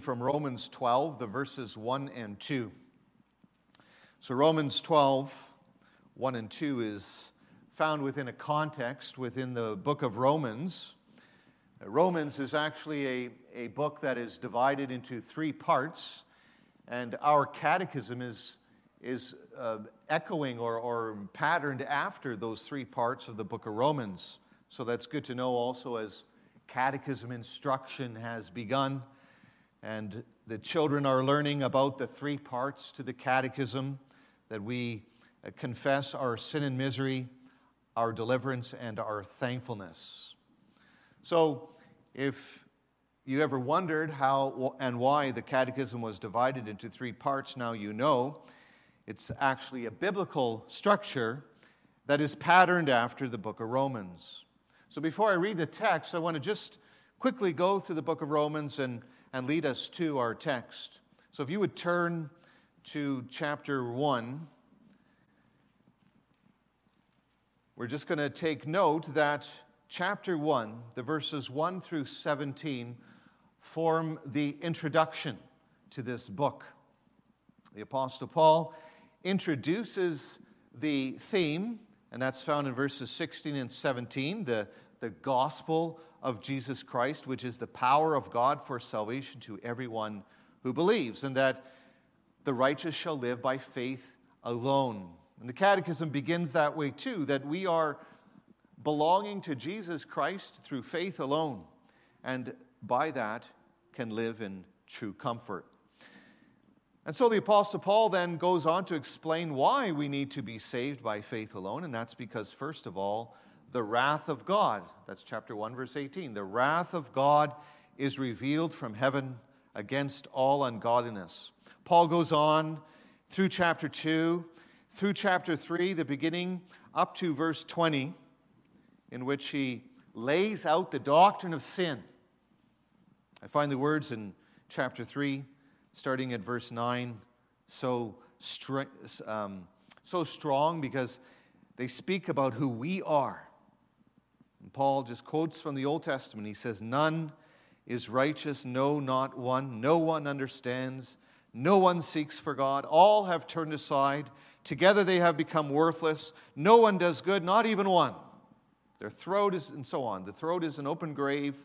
from Romans 12, the verses 1 and 2. So, Romans 12, 1 and 2 is found within a context within the book of Romans. Romans is actually a, a book that is divided into three parts, and our catechism is, is uh, echoing or, or patterned after those three parts of the book of Romans. So that's good to know also as catechism instruction has begun, and the children are learning about the three parts to the catechism that we uh, confess our sin and misery, our deliverance, and our thankfulness. So, if you ever wondered how and why the catechism was divided into three parts, now you know. It's actually a biblical structure that is patterned after the book of Romans. So before I read the text, I want to just quickly go through the book of Romans and, and lead us to our text. So if you would turn to chapter 1, we're just going to take note that chapter 1, the verses 1 through 17, form the introduction to this book. The Apostle Paul introduces the theme, and that's found in verses 16 and 17, the, the gospel of Jesus Christ, which is the power of God for salvation to everyone who believes, and that the righteous shall live by faith alone. And the Catechism begins that way too, that we are belonging to Jesus Christ through faith alone, and by that can live in true comfort. And so the Apostle Paul then goes on to explain why we need to be saved by faith alone, and that's because, first of all, the wrath of God, that's chapter 1, verse 18, the wrath of God is revealed from heaven against all ungodliness. Paul goes on through chapter 2, through chapter 3, the beginning, up to verse 20 in which he lays out the doctrine of sin. I find the words in chapter 3, starting at verse 9, so, um, so strong because they speak about who we are. And Paul just quotes from the Old Testament. He says, None is righteous, no, not one. No one understands. No one seeks for God. All have turned aside. Together they have become worthless. No one does good, not even one. Their throat is, and so on. The throat is an open grave.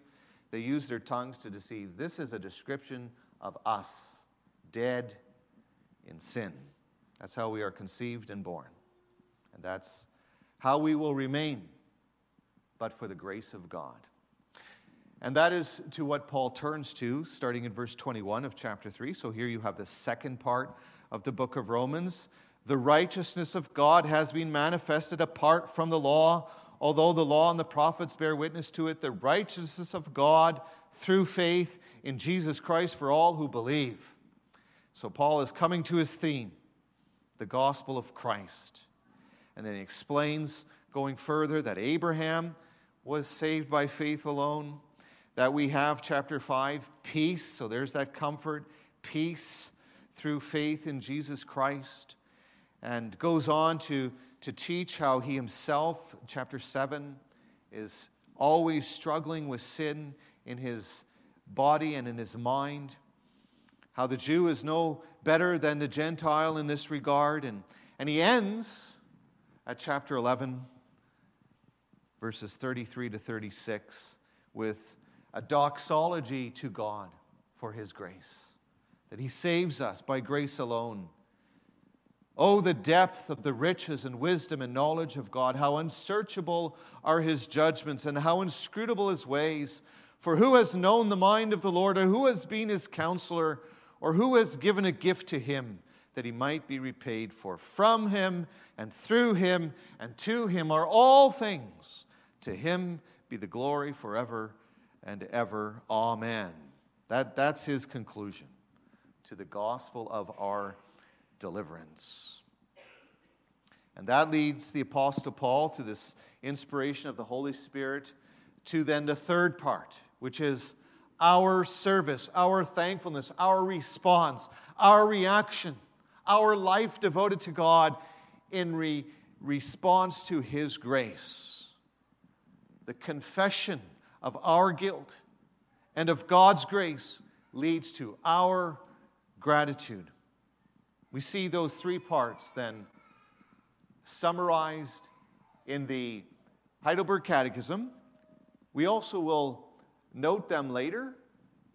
They use their tongues to deceive. This is a description of us, dead in sin. That's how we are conceived and born. And that's how we will remain, but for the grace of God. And that is to what Paul turns to, starting in verse 21 of chapter 3. So here you have the second part of the book of Romans. The righteousness of God has been manifested apart from the law although the law and the prophets bear witness to it, the righteousness of God through faith in Jesus Christ for all who believe. So, Paul is coming to his theme, the gospel of Christ. And then he explains, going further, that Abraham was saved by faith alone, that we have, chapter 5, peace. So, there's that comfort, peace through faith in Jesus Christ. And goes on to to teach how he himself, chapter 7, is always struggling with sin in his body and in his mind. How the Jew is no better than the Gentile in this regard. And, and he ends at chapter 11, verses 33 to 36, with a doxology to God for his grace. That he saves us by grace alone Oh, the depth of the riches and wisdom and knowledge of God! How unsearchable are his judgments and how inscrutable his ways! For who has known the mind of the Lord, or who has been his counselor, or who has given a gift to him that he might be repaid for? From him and through him and to him are all things. To him be the glory forever and ever. Amen. That, that's his conclusion to the gospel of our deliverance. And that leads the Apostle Paul through this inspiration of the Holy Spirit to then the third part, which is our service, our thankfulness, our response, our reaction, our life devoted to God in re- response to His grace. The confession of our guilt and of God's grace leads to our gratitude. We see those three parts then summarized in the Heidelberg Catechism. We also will note them later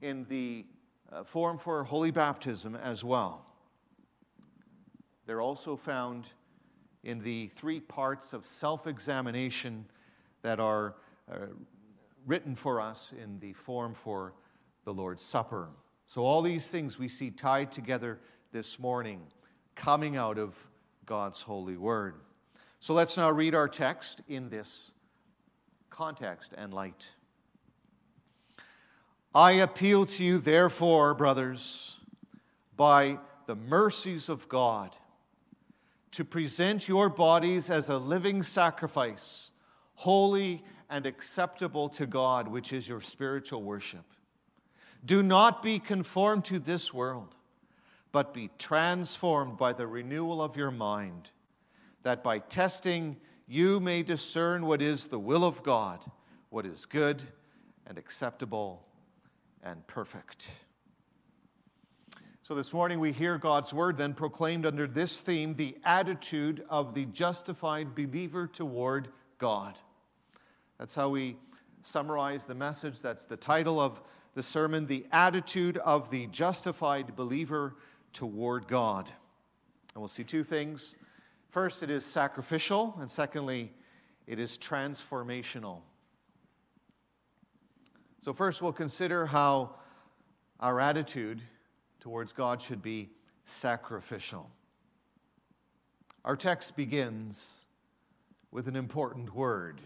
in the uh, form for holy baptism as well. They're also found in the three parts of self examination that are uh, written for us in the form for the Lord's Supper. So, all these things we see tied together this morning, coming out of God's holy word. So, let's now read our text in this context and light. I appeal to you, therefore, brothers, by the mercies of God, to present your bodies as a living sacrifice, holy and acceptable to God, which is your spiritual worship. Do not be conformed to this world, but be transformed by the renewal of your mind, that by testing you may discern what is the will of God, what is good and acceptable and perfect. So this morning we hear God's word then proclaimed under this theme the attitude of the justified believer toward God. That's how we summarize the message. That's the title of the sermon The Attitude of the Justified Believer Toward God. And we'll see two things. First, it is sacrificial, and secondly, it is transformational. So, first, we'll consider how our attitude towards God should be sacrificial. Our text begins with an important word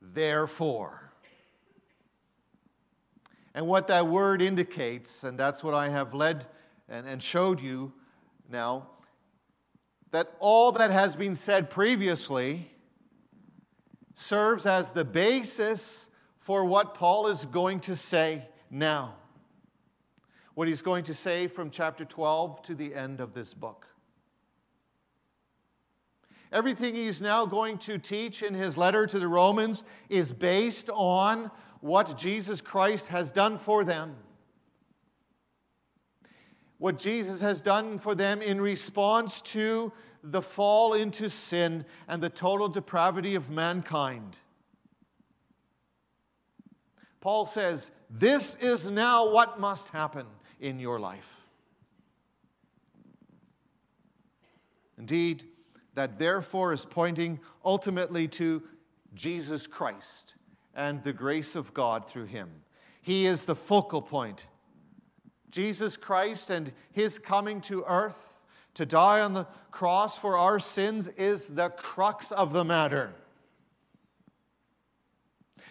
therefore. And what that word indicates, and that's what I have led and, and showed you now, that all that has been said previously serves as the basis for what Paul is going to say now. What he's going to say from chapter 12 to the end of this book. Everything he's now going to teach in his letter to the Romans is based on what Jesus Christ has done for them. What Jesus has done for them in response to the fall into sin and the total depravity of mankind. Paul says, This is now what must happen in your life. Indeed, that therefore is pointing ultimately to Jesus Christ and the grace of God through him. He is the focal point. Jesus Christ and his coming to earth to die on the cross for our sins is the crux of the matter.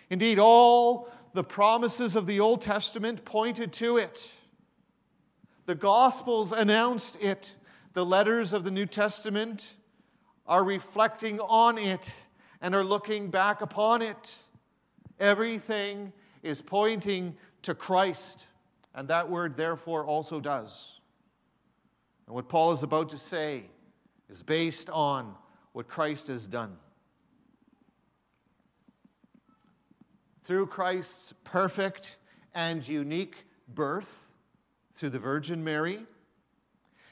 Indeed, all the promises of the Old Testament pointed to it. The Gospels announced it. The letters of the New Testament are reflecting on it and are looking back upon it. Everything is pointing to Christ, and that word, therefore, also does. And what Paul is about to say is based on what Christ has done. through Christ's perfect and unique birth through the Virgin Mary,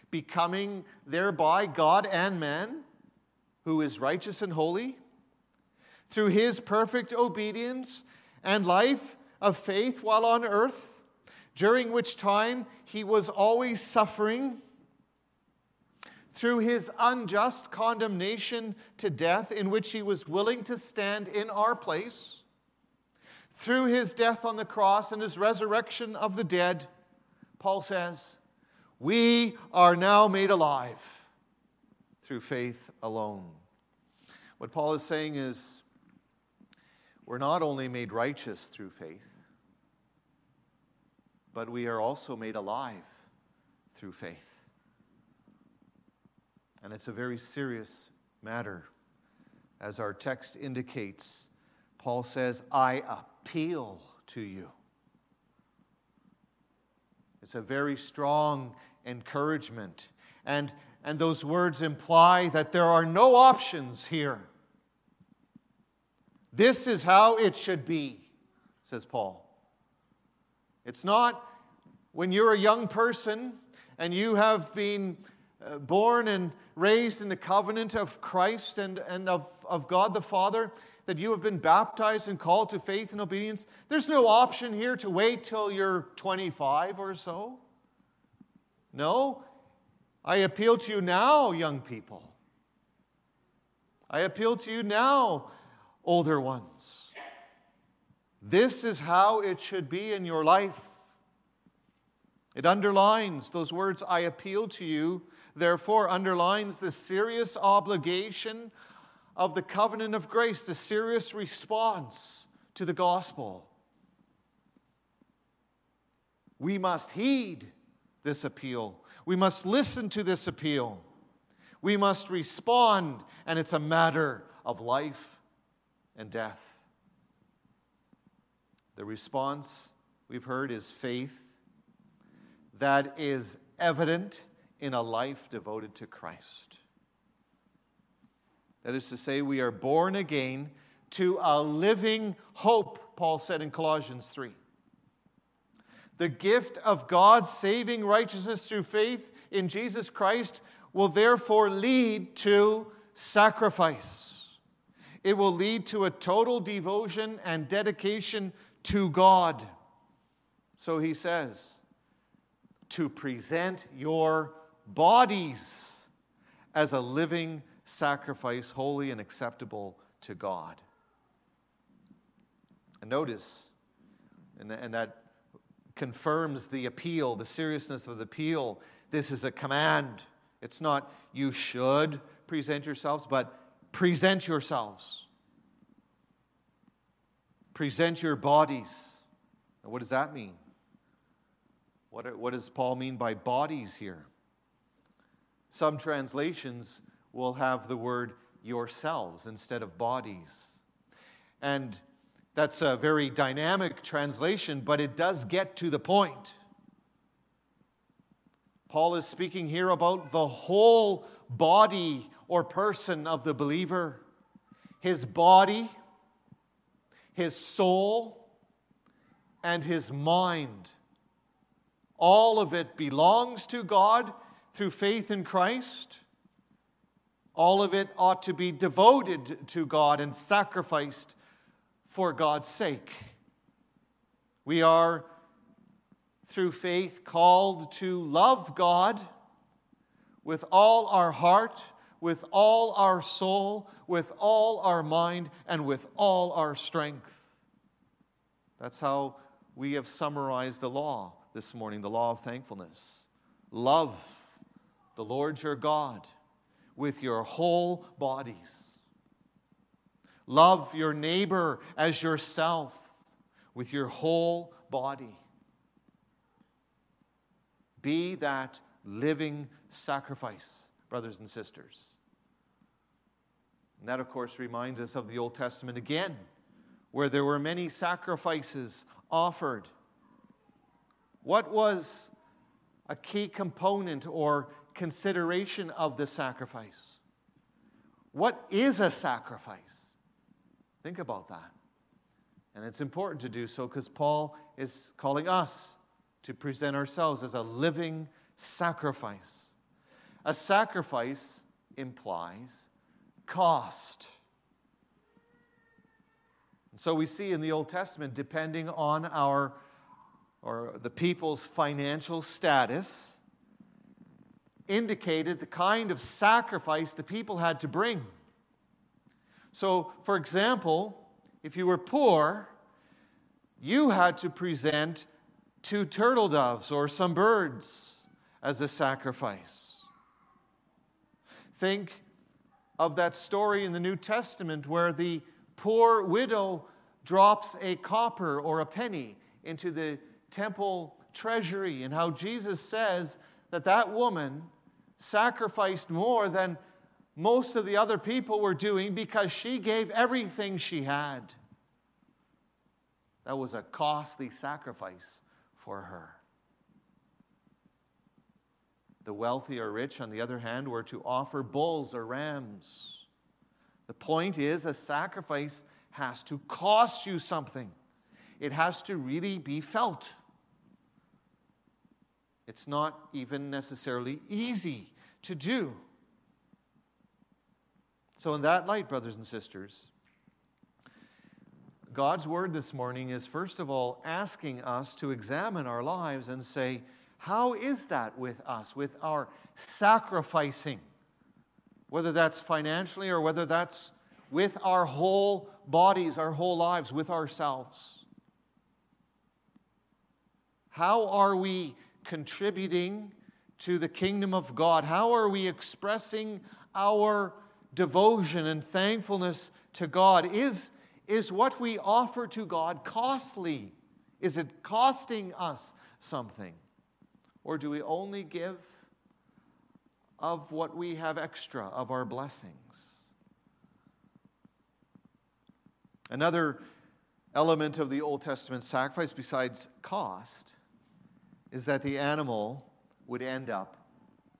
becoming thereby God and man, who is righteous and holy, through his perfect obedience and life of faith while on earth, during which time he was always suffering, through his unjust condemnation to death, in which he was willing to stand in our place through his death on the cross and his resurrection of the dead, Paul says, we are now made alive through faith alone. What Paul is saying is, we're not only made righteous through faith, but we are also made alive through faith. And it's a very serious matter. As our text indicates, Paul says, I appeal to you. It's a very strong encouragement. And, and those words imply that there are no options here. This is how it should be, says Paul. It's not when you're a young person and you have been uh, born and raised in the covenant of Christ and, and of, of God the Father, that you have been baptized and called to faith and obedience, there's no option here to wait till you're 25 or so. No, I appeal to you now, young people. I appeal to you now, older ones. This is how it should be in your life. It underlines those words, I appeal to you, therefore, underlines the serious obligation of the covenant of grace, the serious response to the gospel. We must heed this appeal. We must listen to this appeal. We must respond, and it's a matter of life and death. The response we've heard is faith that is evident in a life devoted to Christ. That is to say, we are born again to a living hope, Paul said in Colossians 3. The gift of God's saving righteousness through faith in Jesus Christ will therefore lead to sacrifice. It will lead to a total devotion and dedication to God. So he says, to present your bodies as a living sacrifice, holy and acceptable to God. And notice, and, and that confirms the appeal, the seriousness of the appeal. This is a command. It's not you should present yourselves, but present yourselves. Present your bodies. And what does that mean? What, what does Paul mean by bodies here? Some translations will have the word yourselves instead of bodies. And that's a very dynamic translation, but it does get to the point. Paul is speaking here about the whole body or person of the believer his body, his soul, and his mind. All of it belongs to God through faith in Christ. All of it ought to be devoted to God and sacrificed for God's sake. We are, through faith, called to love God with all our heart, with all our soul, with all our mind, and with all our strength. That's how we have summarized the law this morning the law of thankfulness. Love the Lord your God with your whole bodies Love your neighbor as yourself with your whole body. Be that living sacrifice, brothers and sisters. And that, of course, reminds us of the Old Testament again, where there were many sacrifices offered. What was a key component or consideration of the sacrifice? What is a sacrifice? Think about that. And it's important to do so because Paul is calling us to present ourselves as a living sacrifice. A sacrifice implies cost. And so we see in the Old Testament, depending on our or the people's financial status, indicated the kind of sacrifice the people had to bring. So, for example, if you were poor, you had to present two turtle doves or some birds as a sacrifice. Think of that story in the New Testament where the poor widow drops a copper or a penny into the temple treasury, and how Jesus says that that woman sacrificed more than most of the other people were doing because she gave everything she had. That was a costly sacrifice for her. The wealthy or rich, on the other hand, were to offer bulls or rams. The point is, a sacrifice has to cost you something, it has to really be felt. It's not even necessarily easy to do. So, in that light, brothers and sisters, God's word this morning is first of all asking us to examine our lives and say, how is that with us, with our sacrificing? Whether that's financially or whether that's with our whole bodies, our whole lives, with ourselves. How are we contributing to the kingdom of God? How are we expressing our devotion and thankfulness to God? Is, is what we offer to God costly? Is it costing us something? Or do we only give of what we have extra, of our blessings? Another element of the Old Testament sacrifice, besides cost, is that the animal would end up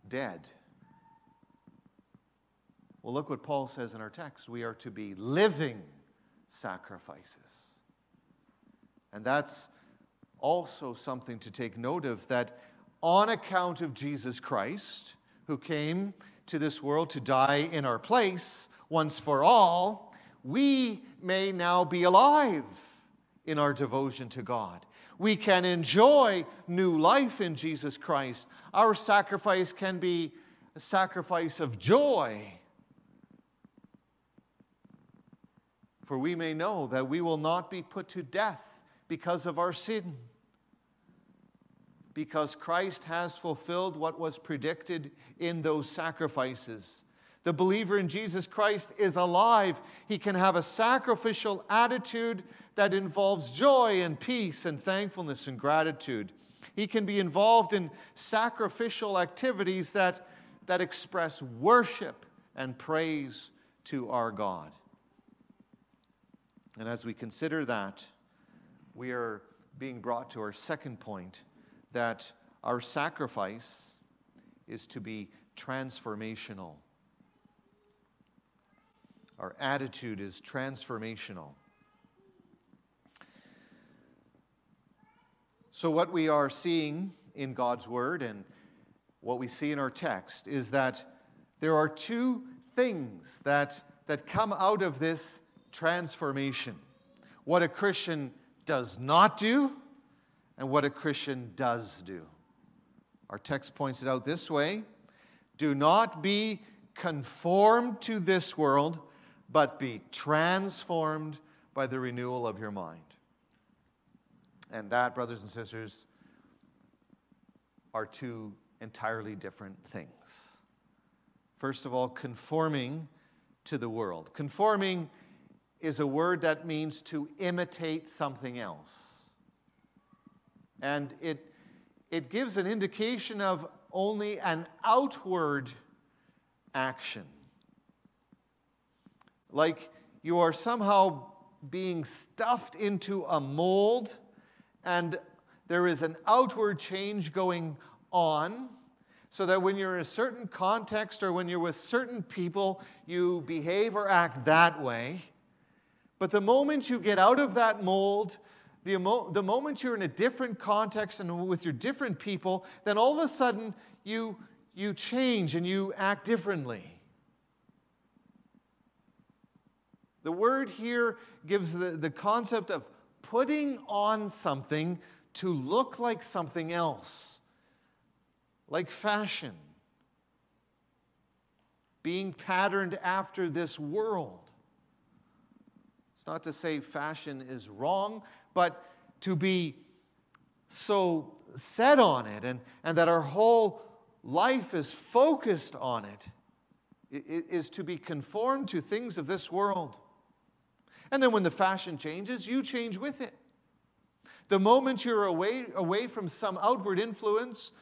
dead. Well, look what Paul says in our text. We are to be living sacrifices. And that's also something to take note of that on account of Jesus Christ, who came to this world to die in our place once for all, we may now be alive in our devotion to God. We can enjoy new life in Jesus Christ. Our sacrifice can be a sacrifice of joy. For we may know that we will not be put to death because of our sin because Christ has fulfilled what was predicted in those sacrifices. The believer in Jesus Christ is alive. He can have a sacrificial attitude that involves joy and peace and thankfulness and gratitude. He can be involved in sacrificial activities that, that express worship and praise to our God. And as we consider that, we are being brought to our second point that our sacrifice is to be transformational. Our attitude is transformational. So, what we are seeing in God's Word and what we see in our text is that there are two things that, that come out of this transformation what a Christian does not do and what a Christian does do. Our text points it out this way Do not be conformed to this world, but be transformed by the renewal of your mind. And that, brothers and sisters, are two entirely different things. First of all, conforming to the world. Conforming is a word that means to imitate something else. And it, it gives an indication of only an outward action. Like you are somehow being stuffed into a mold, and there is an outward change going on, so that when you're in a certain context or when you're with certain people, you behave or act that way. But the moment you get out of that mold, the, emo- the moment you're in a different context and with your different people, then all of a sudden you, you change and you act differently. The word here gives the, the concept of putting on something to look like something else, like fashion, being patterned after this world. It's not to say fashion is wrong, but to be so set on it and, and that our whole life is focused on it is to be conformed to things of this world. And then when the fashion changes, you change with it. The moment you're away, away from some outward influence,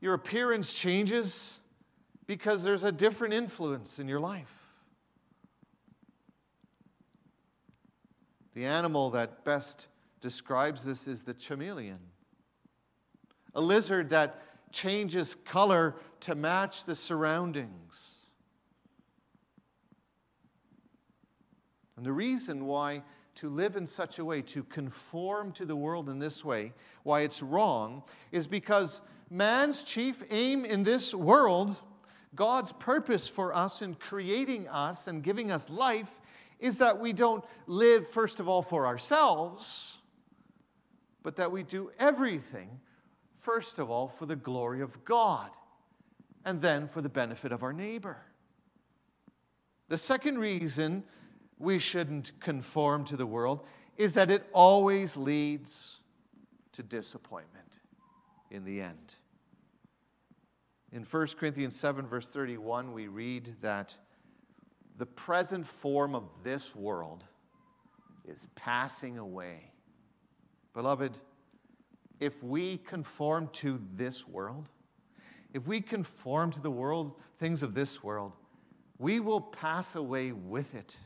your appearance changes because there's a different influence in your life. The animal that best describes this is the chameleon, a lizard that changes color to match the surroundings. And the reason why to live in such a way, to conform to the world in this way, why it's wrong, is because man's chief aim in this world, God's purpose for us in creating us and giving us life, is that we don't live, first of all, for ourselves, but that we do everything, first of all, for the glory of God, and then for the benefit of our neighbor. The second reason we shouldn't conform to the world is that it always leads to disappointment in the end. In 1 Corinthians 7, verse 31, we read that the present form of this world is passing away. Beloved, if we conform to this world, if we conform to the world, things of this world, we will pass away with it.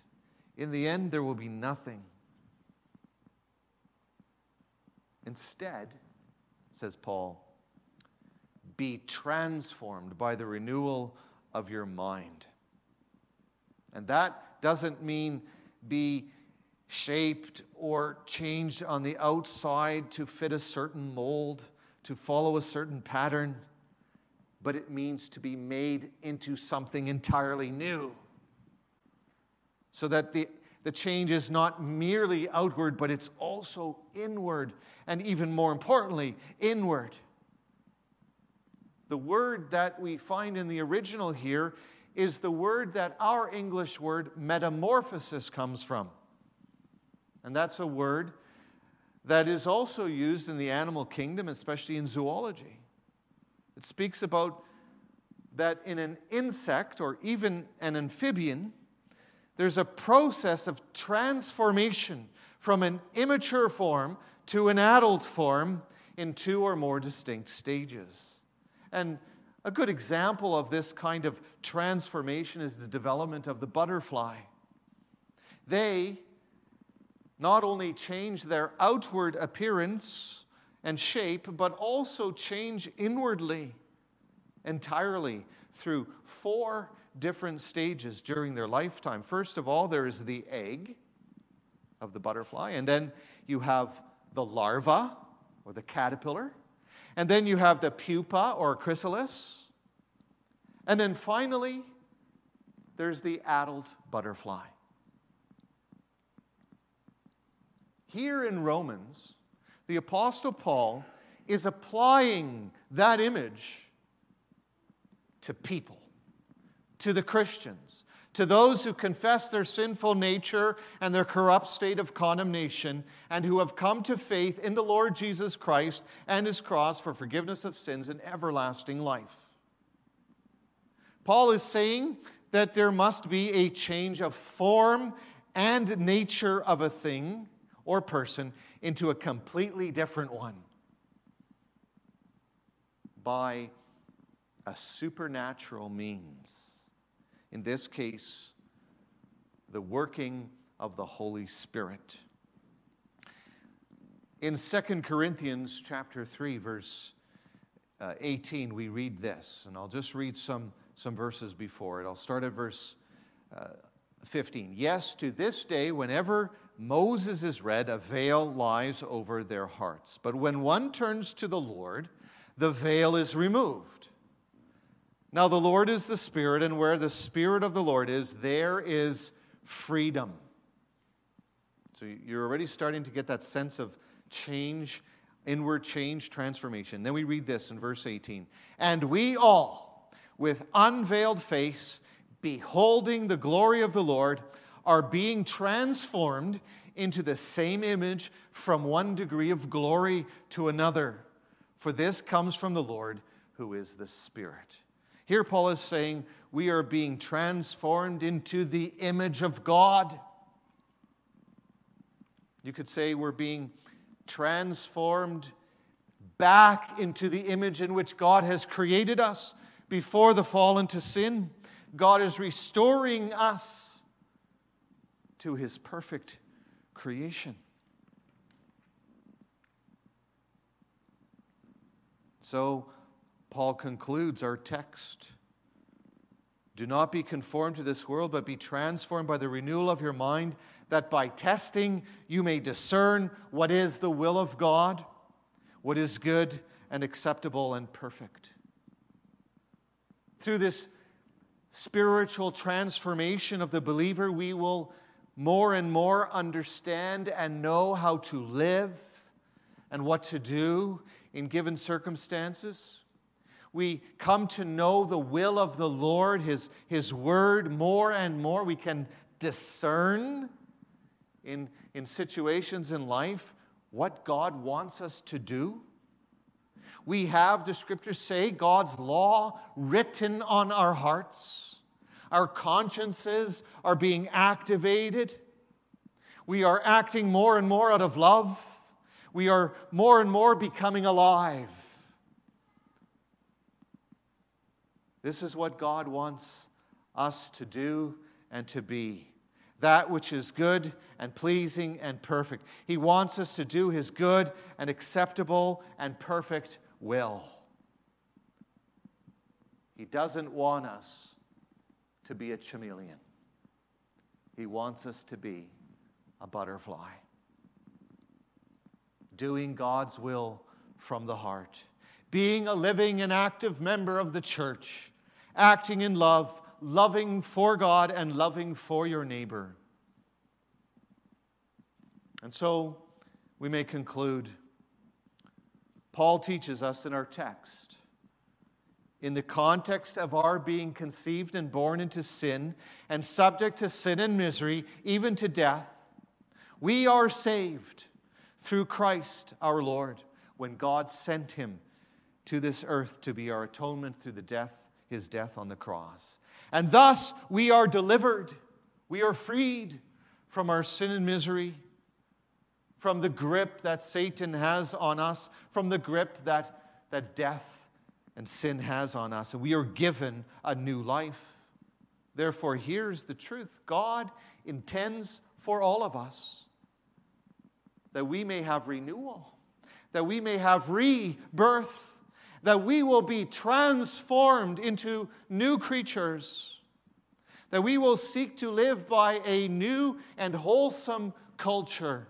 In the end, there will be nothing. Instead, says Paul, be transformed by the renewal of your mind. And that doesn't mean be shaped or changed on the outside to fit a certain mold, to follow a certain pattern, but it means to be made into something entirely new. So that the, the change is not merely outward, but it's also inward, and even more importantly, inward. The word that we find in the original here is the word that our English word metamorphosis comes from. And that's a word that is also used in the animal kingdom, especially in zoology. It speaks about that in an insect or even an amphibian, there's a process of transformation from an immature form to an adult form in two or more distinct stages. And a good example of this kind of transformation is the development of the butterfly. They not only change their outward appearance and shape, but also change inwardly entirely through four different stages during their lifetime. First of all, there is the egg of the butterfly, and then you have the larva or the caterpillar, and then you have the pupa or chrysalis. And then finally, there's the adult butterfly. Here in Romans, the Apostle Paul is applying that image to people, to the Christians, to those who confess their sinful nature and their corrupt state of condemnation, and who have come to faith in the Lord Jesus Christ and his cross for forgiveness of sins and everlasting life. Paul is saying that there must be a change of form and nature of a thing or person into a completely different one by a supernatural means in this case, the working of the Holy Spirit. In 2 Corinthians chapter 3, verse uh, 18, we read this, and I'll just read some, some verses before it. I'll start at verse uh, 15. Yes, to this day, whenever Moses is read, a veil lies over their hearts. But when one turns to the Lord, the veil is removed. Now, the Lord is the Spirit, and where the Spirit of the Lord is, there is freedom. So you're already starting to get that sense of change, inward change, transformation. Then we read this in verse 18 And we all, with unveiled face, beholding the glory of the Lord, are being transformed into the same image from one degree of glory to another. For this comes from the Lord, who is the Spirit. Here, Paul is saying we are being transformed into the image of God. You could say we're being transformed back into the image in which God has created us before the fall into sin. God is restoring us to his perfect creation. So, Paul concludes our text. Do not be conformed to this world, but be transformed by the renewal of your mind, that by testing you may discern what is the will of God, what is good and acceptable and perfect. Through this spiritual transformation of the believer, we will more and more understand and know how to live and what to do in given circumstances. We come to know the will of the Lord, His, His word, more and more. We can discern in, in situations in life what God wants us to do. We have, the scriptures say, God's law written on our hearts. Our consciences are being activated. We are acting more and more out of love. We are more and more becoming alive. This is what God wants us to do and to be that which is good and pleasing and perfect. He wants us to do His good and acceptable and perfect will. He doesn't want us to be a chameleon, He wants us to be a butterfly. Doing God's will from the heart, being a living and active member of the church, acting in love, loving for God and loving for your neighbor. And so we may conclude. Paul teaches us in our text, in the context of our being conceived and born into sin and subject to sin and misery, even to death, we are saved through Christ our Lord when God sent him to this earth to be our atonement through the death, his death on the cross. And thus we are delivered, we are freed from our sin and misery, from the grip that Satan has on us, from the grip that, that death and sin has on us. And we are given a new life. Therefore, here's the truth God intends for all of us that we may have renewal, that we may have rebirth that we will be transformed into new creatures, that we will seek to live by a new and wholesome culture.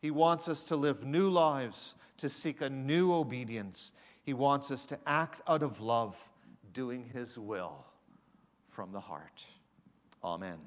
He wants us to live new lives, to seek a new obedience. He wants us to act out of love, doing His will from the heart. Amen.